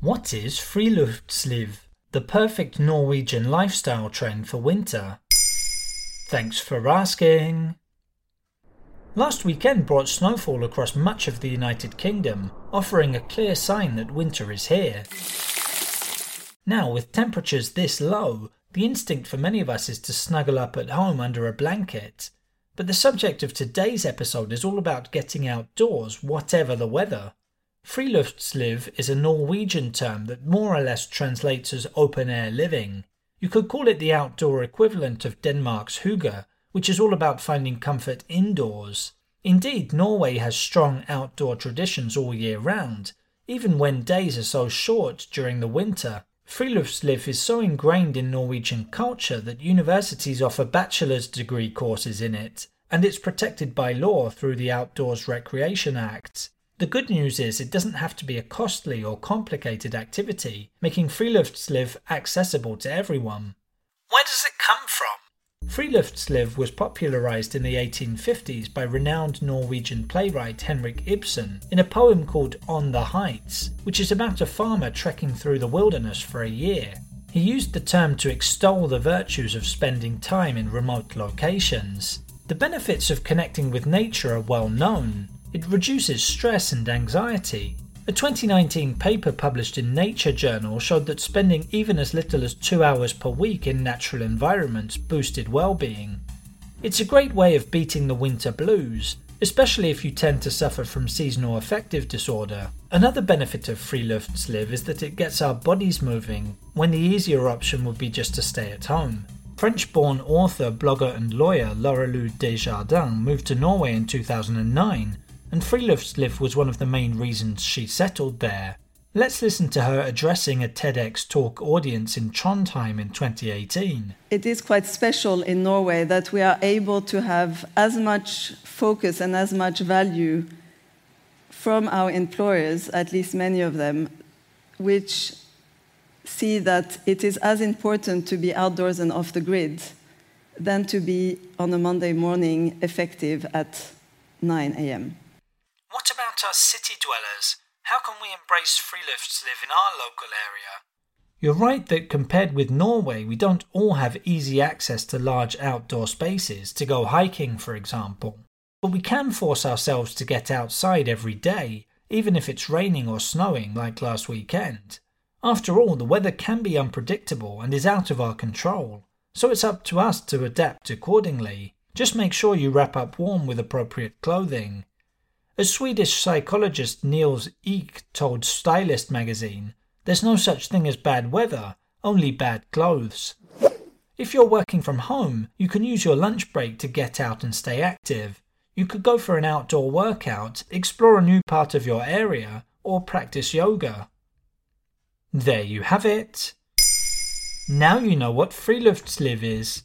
What is friluftsliv, the perfect Norwegian lifestyle trend for winter? Thanks for asking. Last weekend brought snowfall across much of the United Kingdom, offering a clear sign that winter is here. Now, with temperatures this low, the instinct for many of us is to snuggle up at home under a blanket. But the subject of today's episode is all about getting outdoors, whatever the weather. Friluftsliv is a Norwegian term that more or less translates as open air living. You could call it the outdoor equivalent of Denmark's hygge, which is all about finding comfort indoors. Indeed, Norway has strong outdoor traditions all year round, even when days are so short during the winter. Friluftsliv is so ingrained in Norwegian culture that universities offer bachelor's degree courses in it, and it's protected by law through the Outdoors Recreation Act. The good news is it doesn't have to be a costly or complicated activity, making Friluftsliv accessible to everyone. Where does it come from? Friluftsliv was popularized in the 1850s by renowned Norwegian playwright Henrik Ibsen in a poem called On the Heights, which is about a farmer trekking through the wilderness for a year. He used the term to extol the virtues of spending time in remote locations. The benefits of connecting with nature are well known, it reduces stress and anxiety. A 2019 paper published in Nature Journal showed that spending even as little as two hours per week in natural environments boosted well-being. It's a great way of beating the winter blues, especially if you tend to suffer from seasonal affective disorder. Another benefit of Friluftsliv is that it gets our bodies moving, when the easier option would be just to stay at home. French born author, blogger, and lawyer Laurelou Desjardins moved to Norway in 2009 and Friluftsliv was one of the main reasons she settled there. Let's listen to her addressing a TEDx talk audience in Trondheim in 2018. It is quite special in Norway that we are able to have as much focus and as much value from our employers, at least many of them, which see that it is as important to be outdoors and off the grid than to be on a Monday morning effective at 9 a.m. Us city dwellers? How can we embrace friluftsliv in our local area? You're right that compared with Norway, we don't all have easy access to large outdoor spaces, to go hiking, for example. But we can force ourselves to get outside every day, even if it's raining or snowing like last weekend. After all, the weather can be unpredictable and is out of our control, so it's up to us to adapt accordingly. Just make sure you wrap up warm with appropriate clothing. As Swedish psychologist Niels Ek told Stylist magazine, there's no such thing as bad weather, only bad clothes. If you're working from home, you can use your lunch break to get out and stay active. You could go for an outdoor workout, explore a new part of your area, or practice yoga. There you have it. Now you know what Friluftsliv is.